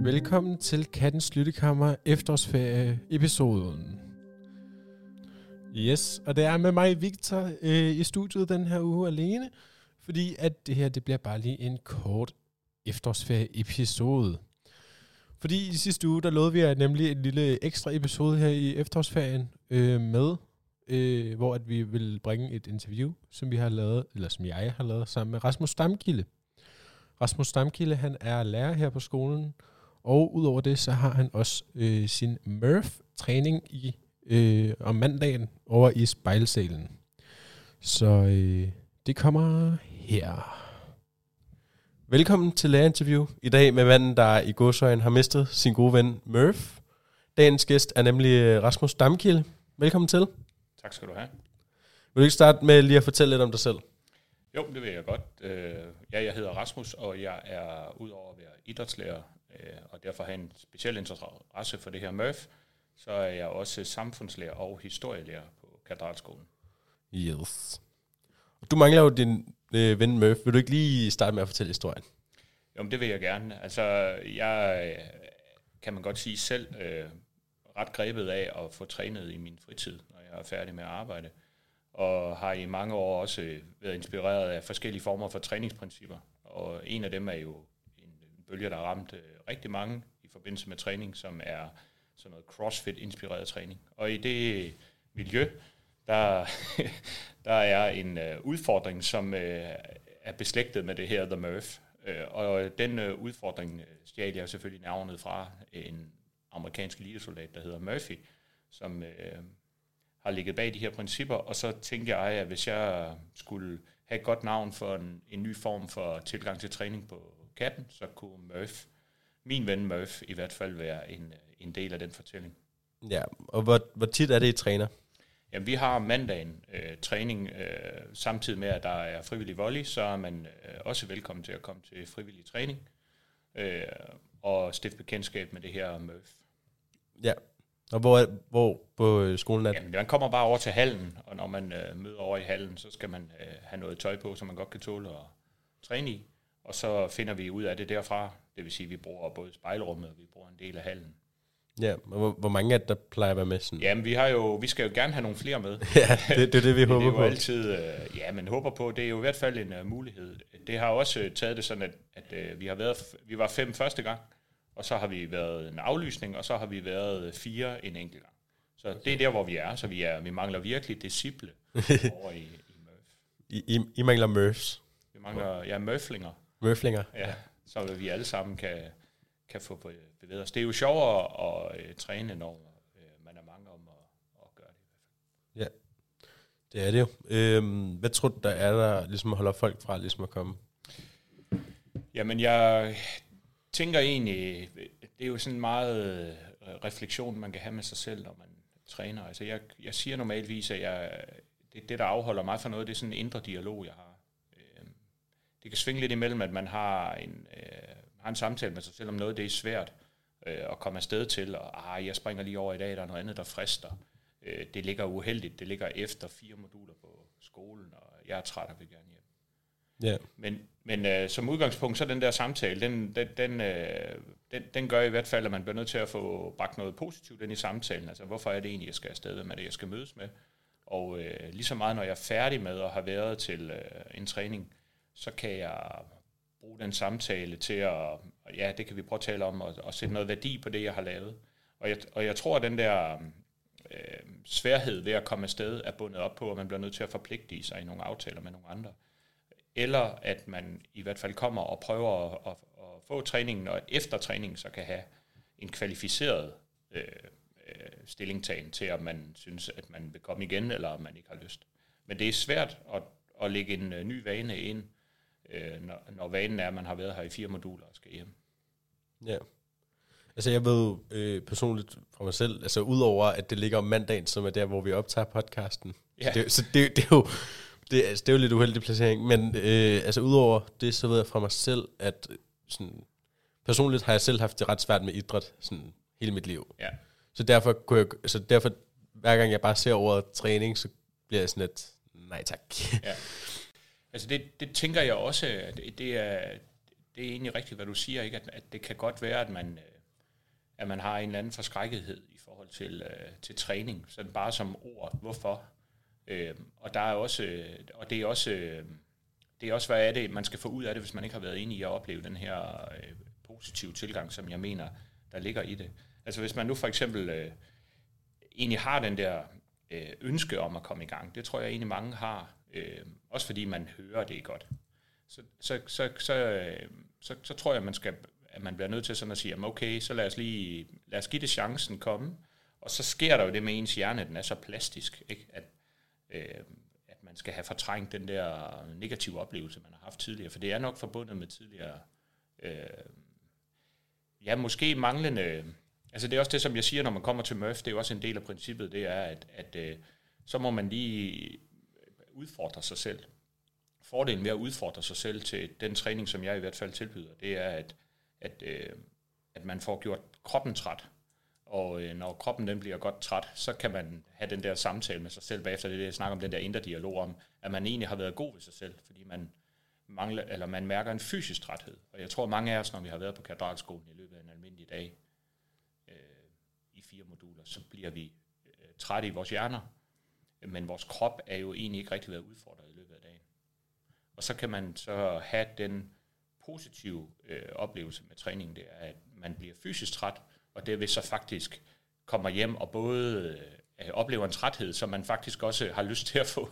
Velkommen til Kattens Lyttekammer efterårsferie episoden. Yes, og det er med mig, Victor, øh, i studiet den her uge alene, fordi at det her det bliver bare lige en kort efterårsferie episode. Fordi i sidste uge, der lovede vi jer nemlig en lille ekstra episode her i efterårsferien øh, med, øh, hvor at vi vil bringe et interview, som vi har lavet, eller som jeg har lavet sammen med Rasmus Stamkilde. Rasmus Stamkilde, han er lærer her på skolen, og udover det, så har han også øh, sin Murph-træning i øh, om mandagen over i spejlsalen. Så øh, det kommer her. Velkommen til lærerinterview. I dag med manden, der i godsøjen har mistet sin gode ven Murph. Dagens gæst er nemlig øh, Rasmus Damkilde. Velkommen til. Tak skal du have. Vil du ikke starte med lige at fortælle lidt om dig selv? Jo, det vil jeg godt. Øh, ja, jeg hedder Rasmus, og jeg er udover at være idrætslærer, øh, og derfor har en speciel interesse for det her Murph, så er jeg også samfundslærer og historielærer på katedralskolen. Yes. Du mangler jo din øh, ven Murph. Vil du ikke lige starte med at fortælle historien? Jo, men det vil jeg gerne. Altså, jeg øh, kan man godt sige selv øh, ret grebet af at få trænet i min fritid, når jeg er færdig med at arbejde. Og har i mange år også øh, været inspireret af forskellige former for træningsprincipper. Og en af dem er jo en bølge, der har ramt øh, rigtig mange i forbindelse med træning, som er sådan noget CrossFit-inspireret træning. Og i det miljø, der, der er en øh, udfordring, som øh, er beslægtet med det her The Murph. Øh, og den øh, udfordring øh, stjal jeg selvfølgelig navnet fra en amerikansk elitesoldat, der hedder Murphy, som øh, har ligget bag de her principper. Og så tænkte jeg, at hvis jeg skulle have et godt navn for en, en ny form for tilgang til træning på katten, så kunne Murph, min ven Murph, i hvert fald være en, øh, en del af den fortælling. Ja, og hvor, hvor tit er det, I træner? Jamen, vi har mandagen øh, træning, øh, samtidig med, at der er frivillig volley, så er man øh, også velkommen til at komme til frivillig træning øh, og stifte bekendtskab med det her Murph. Ja, og hvor, er, hvor på skolen er det? Jamen, man kommer bare over til hallen, og når man øh, møder over i hallen, så skal man øh, have noget tøj på, som man godt kan tåle at træne i. Og så finder vi ud af det derfra. Det vil sige, at vi bruger både spejlrummet, og vi bruger en del af hallen. Ja, og hvor, hvor mange det, der plejer at være med? Sådan? Jamen, vi, har jo, vi skal jo gerne have nogle flere med. ja, det, det er det, vi håber det er på. altid, uh, ja, men håber på, det er jo i hvert fald en uh, mulighed. Det har også uh, taget det sådan, at, at uh, vi har været, vi var fem første gang, og så har vi været en aflysning, og så har vi været fire en enkelt gang. Så okay. det er der, hvor vi er. Så vi, er, vi mangler virkelig disciple over i, i Murph. I, I, I mangler Murphs? Vi mangler, ja, Murphlinger. Murphlinger? Ja, så vi alle sammen kan kan få bevæget os. Det er jo sjovere at, uh, træne, når uh, man er mange om at, at gøre det. Ja, det er det jo. Øhm, hvad tror du, der er der, ligesom holder folk fra ligesom at komme? Jamen, jeg tænker egentlig, det er jo sådan meget refleksion, man kan have med sig selv, når man træner. Altså, jeg, jeg siger normalvis, at jeg, det, det, der afholder mig fra noget, det er sådan en indre dialog, jeg har. Øhm, det kan svinge lidt imellem, at man har en, har en samtale med sig selv om noget, det er svært øh, at komme afsted til, og ah, jeg springer lige over i dag, der er noget andet, der frister. Øh, det ligger uheldigt, det ligger efter fire moduler på skolen, og jeg er træt og vil gerne hjem. Ja. Men, men øh, som udgangspunkt, så den der samtale, den, den, den, øh, den, den gør i hvert fald, at man bliver nødt til at få bragt noget positivt ind i samtalen. Altså, hvorfor er det egentlig, jeg skal afsted? Hvem er det, jeg skal mødes med? Og øh, lige så meget, når jeg er færdig med at have været til øh, en træning, så kan jeg bruge den samtale til at, ja, det kan vi prøve at tale om, og, og sætte noget værdi på det, jeg har lavet. Og jeg, og jeg tror, at den der øh, sværhed ved at komme afsted er bundet op på, at man bliver nødt til at forpligte sig i nogle aftaler med nogle andre. Eller at man i hvert fald kommer og prøver at, at, at få træningen, og efter træningen så kan have en kvalificeret øh, øh, stillingtagen til, at man synes, at man vil komme igen, eller om man ikke har lyst. Men det er svært at, at lægge en øh, ny vane ind, øh, når, når vanen er, at man har været her i fire moduler og skal hjem. Ja. Altså jeg ved øh, personligt fra mig selv, altså udover at det ligger om mandagen, som er der, hvor vi optager podcasten. Ja. Det, så det, det er jo det, altså, det er jo lidt uheldig placering, men øh, altså udover det, så ved jeg fra mig selv, at sådan, personligt har jeg selv haft det ret svært med idræt, sådan hele mit liv. Ja. Så derfor kunne jeg, så derfor, hver gang jeg bare ser ordet træning, så bliver jeg sådan lidt, nej tak. Ja. Altså det, det tænker jeg også, at det, er, det er egentlig rigtigt, hvad du siger, ikke? At, at det kan godt være, at man, øh, at man har en eller anden forskrækkethed i forhold til, øh, til træning, sådan bare som ord, hvorfor. Øh, og der er også, øh, og det er også, øh, det er også, hvad er det, man skal få ud af det, hvis man ikke har været inde i at opleve den her øh, positive tilgang, som jeg mener, der ligger i det. Altså hvis man nu for eksempel øh, egentlig har den der øh, ønske om at komme i gang, det tror jeg egentlig mange har, øh, også fordi man hører det godt, så, så, så, så, øh, så, så tror jeg, man skal, at man bliver nødt til sådan at sige, okay, så lad os lige lad os give det chancen komme, og så sker der jo det med ens hjerne, den er så plastisk, ikke? At, øh, at man skal have fortrængt den der negative oplevelse, man har haft tidligere, for det er nok forbundet med tidligere, øh, ja, måske manglende, altså det er også det, som jeg siger, når man kommer til Murph, det er jo også en del af princippet, det er, at, at øh, så må man lige udfordre sig selv. Fordelen ved at udfordre sig selv til den træning, som jeg i hvert fald tilbyder, det er, at, at, øh, at man får gjort kroppen træt. Og øh, når kroppen den bliver godt træt, så kan man have den der samtale med sig selv bagefter. Det er det, jeg snakker om, den der indre dialog om, at man egentlig har været god ved sig selv, fordi man, mangler, eller man mærker en fysisk træthed. Og jeg tror, mange af os, når vi har været på katedralskolen i løbet af en almindelig dag, øh, i fire moduler, så bliver vi øh, trætte i vores hjerner, men vores krop er jo egentlig ikke rigtig været udfordret i løbet af dagen. Og så kan man så have den positive øh, oplevelse med træningen, det er, at man bliver fysisk træt, og det vil så faktisk kommer hjem og både øh, oplever en træthed, som man faktisk også har lyst til at få,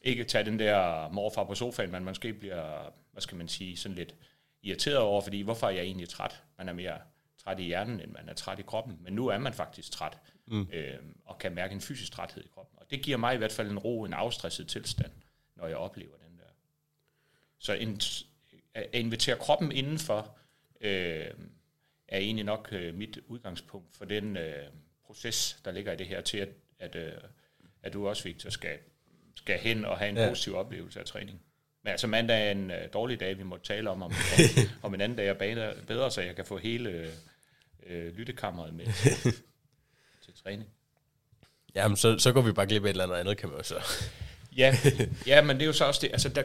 ikke tage den der morfar på sofaen, men måske bliver, hvad skal man sige, sådan lidt irriteret over, fordi hvorfor er jeg egentlig træt? Man er mere træt i hjernen, end man er træt i kroppen, men nu er man faktisk træt, mm. øh, og kan mærke en fysisk træthed i kroppen. Og det giver mig i hvert fald en ro, en afstresset tilstand, når jeg oplever den der. Så en, at invitere kroppen indenfor, øh, er egentlig nok øh, mit udgangspunkt for den øh, proces, der ligger i det her, til at, at, øh, at du også, Victor, skal, skal hen og have en ja. positiv oplevelse af træning. Men altså mandag er en øh, dårlig dag, vi må tale om, om, om en anden dag er bedre, bedre, så jeg kan få hele øh, lyttekammeret med til, til træning. Jamen, så, så går vi bare glip af et eller andet andet, kan man jo så. Ja, ja, men det er jo så også det, altså der,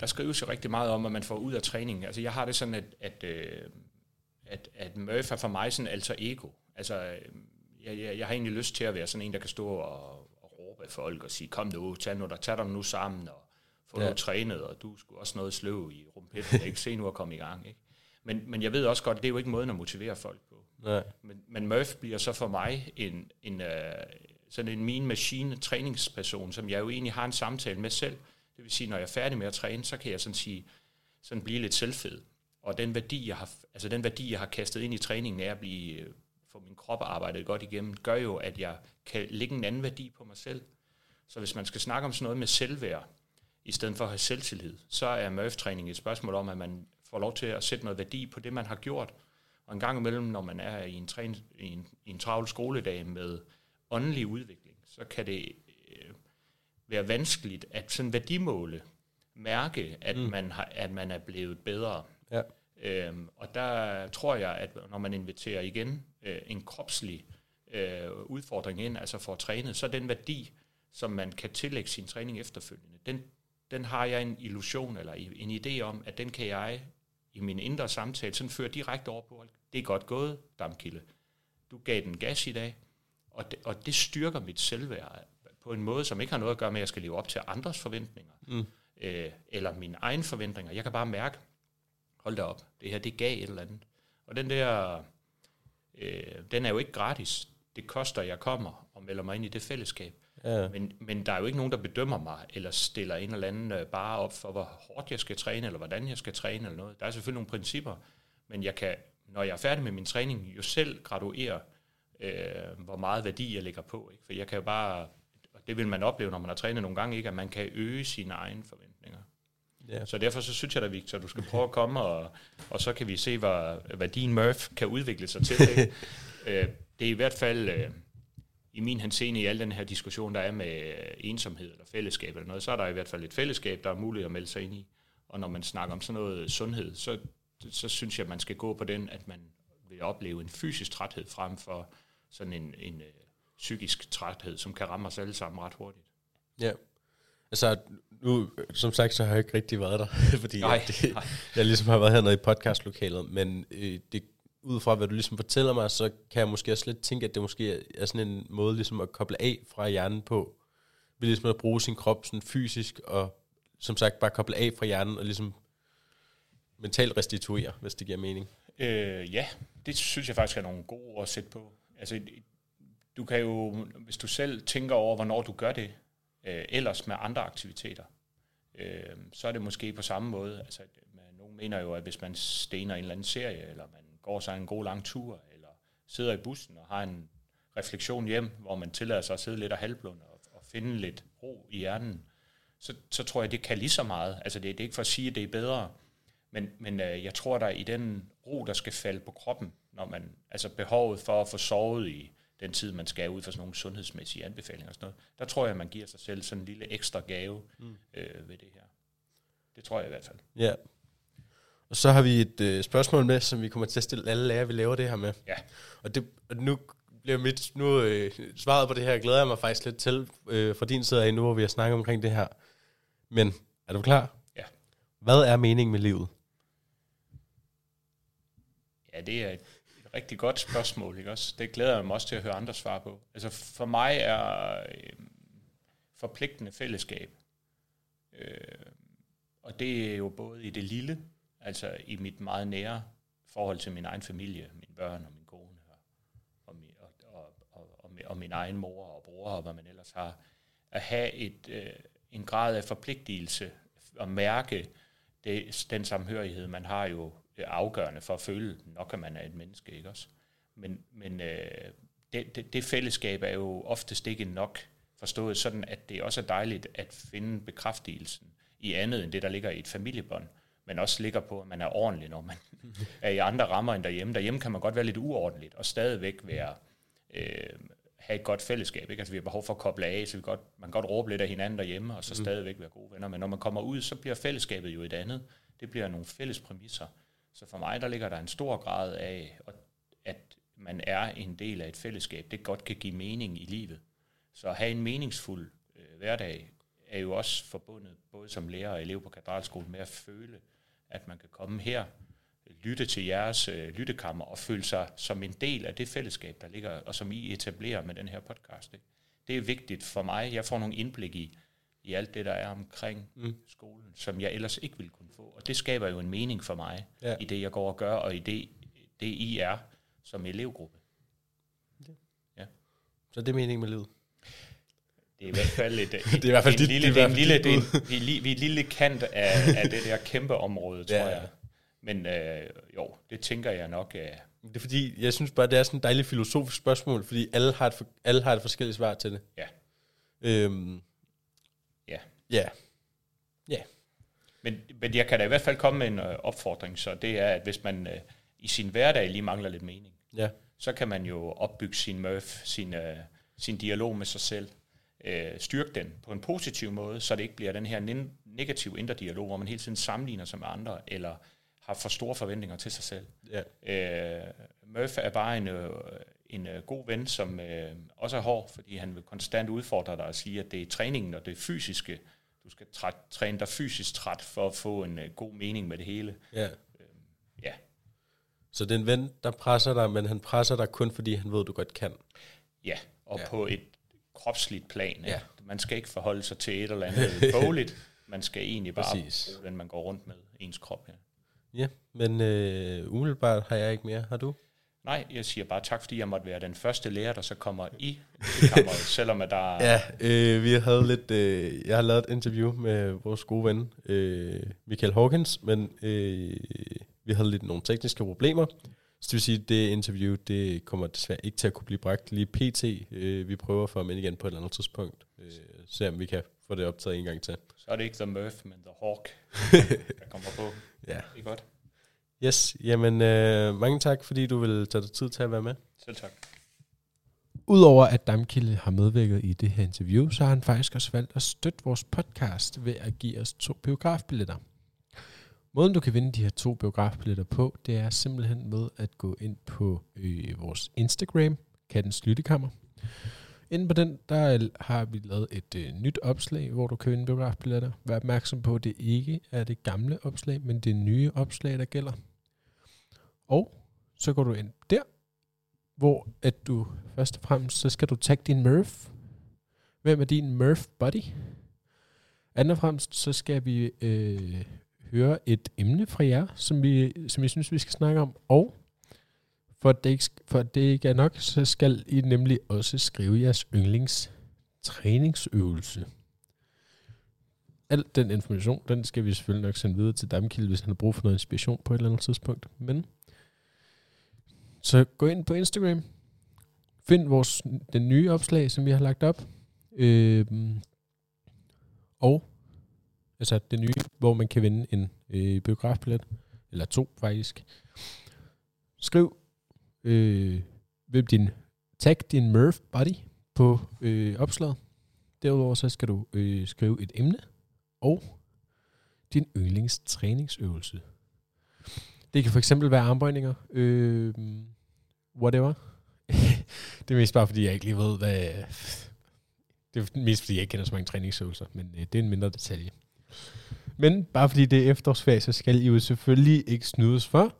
der skrives jo rigtig meget om, at man får ud af træning. Altså jeg har det sådan, at, at, øh, at, at Murph er for mig sådan alter ego. Altså jeg, jeg, jeg har egentlig lyst til at være sådan en, der kan stå og, og råbe af folk og sige, kom nu, tag, nu, der, tag dig nu sammen og få ja. noget trænet, og du skulle også noget sløv i rumpetten, ikke? Se nu at komme i gang, ikke? Men, men jeg ved også godt, at det er jo ikke måden at motivere folk på. Nej. Men, men Murph bliver så for mig en, en, uh, sådan en mean machine træningsperson, som jeg jo egentlig har en samtale med selv. Det vil sige, når jeg er færdig med at træne, så kan jeg sådan sige, sådan blive lidt selvfed. Og den værdi, jeg har, altså den værdi, jeg har kastet ind i træningen, er at blive, øh, få min krop arbejdet godt igennem, gør jo, at jeg kan lægge en anden værdi på mig selv. Så hvis man skal snakke om sådan noget med selvværd, i stedet for at have selvtillid, så er Murph-træning et spørgsmål om, at man får lov til at sætte noget værdi på det, man har gjort. Og en gang imellem, når man er i en, træn, i en, i en travl skoledag med åndelig udvikling, så kan det øh, være vanskeligt at sådan værdimåle, mærke, at, mm. man har, at man er blevet bedre. Ja. Øhm, og der tror jeg, at når man inviterer igen øh, en kropslig øh, udfordring ind, altså for at træne, så den værdi, som man kan tillægge sin træning efterfølgende, den, den har jeg en illusion eller en idé om, at den kan jeg i min indre samtale sådan føre direkte over på, det er godt gået, Damkilde. Du gav den gas i dag, og det, og det styrker mit selvværd på en måde, som ikke har noget at gøre med, at jeg skal leve op til andres forventninger, mm. øh, eller mine egne forventninger. Jeg kan bare mærke, hold da op, det her, det gav et eller andet. Og den der, øh, den er jo ikke gratis. Det koster, jeg kommer og melder mig ind i det fællesskab. Ja. Men, men der er jo ikke nogen, der bedømmer mig, eller stiller en eller anden øh, bare op for, hvor hårdt jeg skal træne, eller hvordan jeg skal træne, eller noget. Der er selvfølgelig nogle principper, men jeg kan, når jeg er færdig med min træning, jo selv graduere, øh, hvor meget værdi jeg lægger på. Ikke? For jeg kan jo bare, og det vil man opleve, når man har trænet nogle gange, ikke? at man kan øge sine egne forventninger. Ja. Så derfor så synes jeg da, Victor, du skal prøve at komme, og, og så kan vi se, hvad, hvad din Murph kan udvikle sig til. Ikke? øh, det er i hvert fald... Øh, i min henseende i al den her diskussion, der er med ensomhed eller fællesskab eller noget, så er der i hvert fald et fællesskab, der er muligt at melde sig ind i. Og når man snakker om sådan noget sundhed, så så synes jeg, at man skal gå på den, at man vil opleve en fysisk træthed frem for sådan en, en øh, psykisk træthed, som kan ramme os alle sammen ret hurtigt. Ja. Altså, nu, som sagt, så har jeg ikke rigtig været der, fordi Nej, jeg, det, nej. jeg ligesom har været hernede i podcastlokalet, men øh, det, ud fra hvad du ligesom fortæller mig, så kan jeg måske også lidt tænke, at det måske er sådan en måde ligesom at koble af fra hjernen på, ved ligesom at bruge sin krop sådan fysisk, og som sagt bare koble af fra hjernen, og ligesom mentalt restituere, hvis det giver mening. Øh, ja, det synes jeg faktisk er nogle gode ord at sætte på. Altså, du kan jo, hvis du selv tænker over, hvornår du gør det, øh, ellers med andre aktiviteter, øh, så er det måske på samme måde. Altså, øh, man, nogen mener jo, at hvis man stener en eller anden serie, eller man går sig en god lang tur, eller sidder i bussen og har en refleksion hjem, hvor man tillader sig at sidde lidt og halvblund og, og finde lidt ro i hjernen, så, så tror jeg, det kan lige så meget. Altså, det, det er ikke for at sige, at det er bedre, men, men øh, jeg tror, der i den ro, der skal falde på kroppen, når man, altså behovet for at få sovet i den tid, man skal ud for sådan nogle sundhedsmæssige anbefalinger og sådan noget, der tror jeg, man giver sig selv sådan en lille ekstra gave mm. øh, ved det her. Det tror jeg i hvert fald. Ja. Og så har vi et øh, spørgsmål med, som vi kommer til at stille alle lærere, vi laver det her med. Ja. Og, det, og nu bliver mit nu øh, svaret på det her, glæder jeg mig faktisk lidt til øh, fra din side af nu, hvor vi har snakket omkring det her. Men er du klar? Ja. Hvad er meningen med livet? Ja, det er et, et rigtig godt spørgsmål, ikke også? Det glæder jeg mig også til at høre andre svar på. Altså for mig er øh, forpligtende fællesskab, øh, og det er jo både i det lille, altså i mit meget nære forhold til min egen familie, mine børn og min kone, og, og, min, og, og, og, og, min- og min egen mor og bror, og hvad man ellers har, at have et, øh, en grad af forpligtelse og mærke det, den samhørighed, man har jo afgørende for at føle nok, at man er et menneske, ikke også? Men, men øh, det, det, det fællesskab er jo oftest ikke nok forstået sådan, at det også er dejligt at finde bekræftelsen i andet end det, der ligger i et familiebånd, men også ligger på, at man er ordentlig, når man er i andre rammer end derhjemme. Derhjemme kan man godt være lidt uordentligt og stadigvæk være, øh, have et godt fællesskab. Ikke? Altså, vi har behov for at koble af, så vi godt, man kan godt råbe lidt af hinanden derhjemme, og så stadigvæk være gode venner. Men når man kommer ud, så bliver fællesskabet jo et andet. Det bliver nogle fælles præmisser. Så for mig, der ligger der en stor grad af, at- at man er en del af et fællesskab. Det godt kan give mening i livet. Så at have en meningsfuld øh, hverdag er jo også forbundet, både som lærer og elev på katedralskolen, med at føle, at man kan komme her, lytte til jeres øh, lyttekammer og føle sig som en del af det fællesskab, der ligger, og som I etablerer med den her podcast. Ikke? Det er vigtigt for mig. Jeg får nogle indblik i, i alt det, der er omkring mm. skolen, som jeg ellers ikke ville kunne få. Og det skaber jo en mening for mig, Ja. ja. i det, jeg går og gør, og i det, det I er som elevgruppe. Så det er meningen med livet. Det er i hvert fald et, Det er i hvert fald en dit- lille, det er en lille, det er en, vi, li- vi er et lille kant af, af det der kæmpe område, tror Ja, ja, ja. jeg. Men øh, jo, det tænker jeg nok er... Det er fordi, jeg synes bare, det er sådan et dejligt filosofisk spørgsmål, fordi alle har et, alle har et forskelligt svar til det. Ja. Øhm, Ja. ja. Men, men jeg kan da i hvert fald komme med en øh, opfordring, så det er, at hvis man øh, i sin hverdag lige mangler lidt mening, Ja. så kan man jo opbygge sin murf, sin, øh, sin dialog med sig selv, øh, styrke den på en positiv måde, så det ikke bliver den her nin- negative indre dialog, hvor man hele tiden sammenligner sig med andre, eller har for store forventninger til sig selv. Ja. Øh, Murph er bare en, øh, en øh, god ven, som øh, også er hård, fordi han vil konstant udfordre dig og sige, at det er træningen og det fysiske, du skal træt, træne dig fysisk træt for at få en øh, god mening med det hele. ja. Ja, Så det er en ven, der presser dig, men han presser dig kun, fordi han ved, du godt kan. ja. og Ja. ja. på et kropsligt plan. Ikke? Ja. Man skal ikke forholde sig til et eller andet bogligt, man skal egentlig bare Præcis. bruge den, man går rundt med, ens krop. Ja. Ja, men øh, umiddelbart har jeg ikke mere. Har du? Nej, jeg siger bare tak, fordi jeg måtte være den første lærer, der så kommer i kammeret, selvom at der Ja, øh, vi havde lidt, øh, jeg har lavet et interview med vores gode ven, øh, Michael Hawkins, men øh, vi havde lidt nogle tekniske problemer. Så det vil sige, at det interview, det kommer desværre ikke til at kunne blive bragt lige pt. Øh, vi prøver for men igen på et eller andet tidspunkt. Øh, se om vi kan få det optaget en gang til. så er det ikke The Murph, men The Hawk, der kommer på. Ja. Det er godt. Yes, jamen øh, mange tak, fordi du vil tage dig tid til at være med. Selv tak. Udover at Damkilde har medvirket i det her interview, så har han faktisk også valgt at støtte vores podcast ved at give os to biografbilletter. Måden, du kan vinde de her to biografbilletter på, det er simpelthen med at gå ind på øh, vores Instagram, Kattens Lyttekammer. Inden på den, der har vi lavet et øh, nyt opslag, hvor du kan vinde biografbilletter. Vær opmærksom på, at det ikke er det gamle opslag, men det nye opslag, der gælder. Og så går du ind der, hvor at du først og fremmest, så skal du tagge din Murph. Hvem er din Murph buddy? Andet og fremmest, så skal vi øh, høre et emne fra jer, som vi, som vi synes, vi skal snakke om. Og for at, det ikke, for at det ikke er nok, så skal I nemlig også skrive jeres yndlings træningsøvelse. Al den information, den skal vi selvfølgelig nok sende videre til Damkilde, hvis han har brug for noget inspiration på et eller andet tidspunkt. Men så gå ind på Instagram, find vores, den nye opslag, som vi har lagt op, øh, og altså det nye, hvor man kan vinde en øh, biografbillet, eller to faktisk. Skriv øh, hvem din, tag din Murph buddy på øh, opslaget. Derudover så skal du øh, skrive et emne og din yndlingstræningsøvelse. Det kan for eksempel være armbøjninger, øh, whatever. det er mest bare fordi, jeg ikke lige ved, hvad... Det er mest fordi, jeg ikke kender så mange træningsøvelser, men øh, det er en mindre detalje. Men bare fordi det er efterårsferie, så skal I jo selvfølgelig ikke snydes for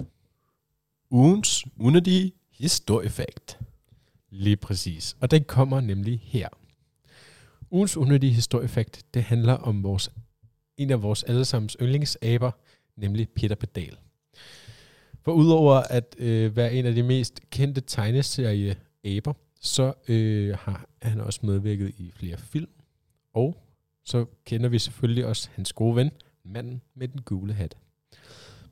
ugens unødige historiefakt. Lige præcis. Og den kommer nemlig her. Ugens unødige historiefakt, det handler om vores, en af vores allesammens yndlingsaber, nemlig Peter Pedal. For udover at øh, være en af de mest kendte tegneserie-aber, så øh, har han også medvirket i flere film. Og så kender vi selvfølgelig også hans gode ven, manden med den gule hat.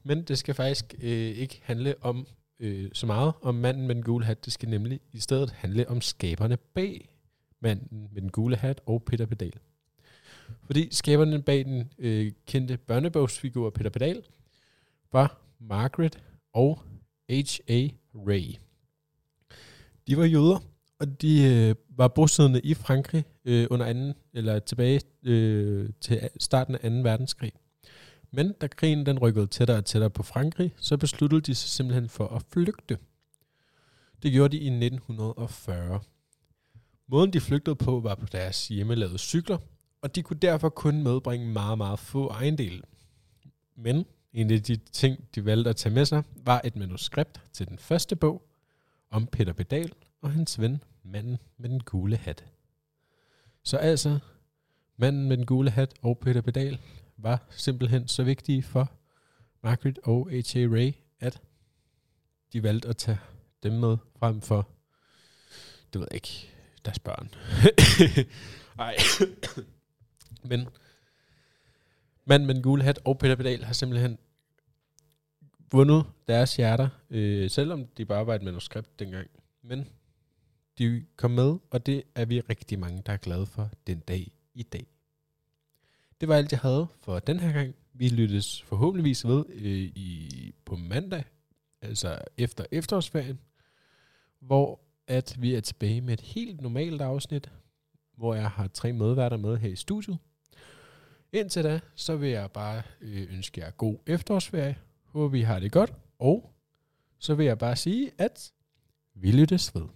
Men det skal faktisk øh, ikke handle om øh, så meget om manden med den gule hat. Det skal nemlig i stedet handle om skaberne bag manden med den gule hat og Peter Pedal. Fordi skaberne bag den øh, kendte børnebogsfigur Peter Pedal var Margaret og H.A. Ray. De var jøder, og de øh, var bosiddende i Frankrig øh, under anden, eller tilbage øh, til starten af 2. verdenskrig. Men da krigen den rykkede tættere og tættere på Frankrig, så besluttede de sig simpelthen for at flygte. Det gjorde de i 1940. Måden de flygtede på var på deres hjemmelavede cykler, og de kunne derfor kun medbringe meget, meget få ejendele. Men en af de ting, de valgte at tage med sig, var et manuskript til den første bog om Peter Pedal og hans ven, manden med den gule hat. Så altså, manden med den gule hat og Peter Pedal var simpelthen så vigtige for Margaret og H.A. Ray, at de valgte at tage dem med frem for, det ved jeg ikke, deres børn. Nej. Men Mand med den gule hat og Peter Pedal har simpelthen vundet deres hjerter, øh, selvom de bare var et manuskript dengang. Men de kom med, og det er vi rigtig mange, der er glade for den dag i dag. Det var alt, jeg havde for den her gang. Vi lyttes forhåbentligvis ved øh, i, på mandag, altså efter efterårsferien, hvor at vi er tilbage med et helt normalt afsnit, hvor jeg har tre medværter med her i studiet. Indtil da, så vil jeg bare øh, ønske jer god efterårsferie. Håber, vi har det godt. Og så vil jeg bare sige, at vi lyttes ved.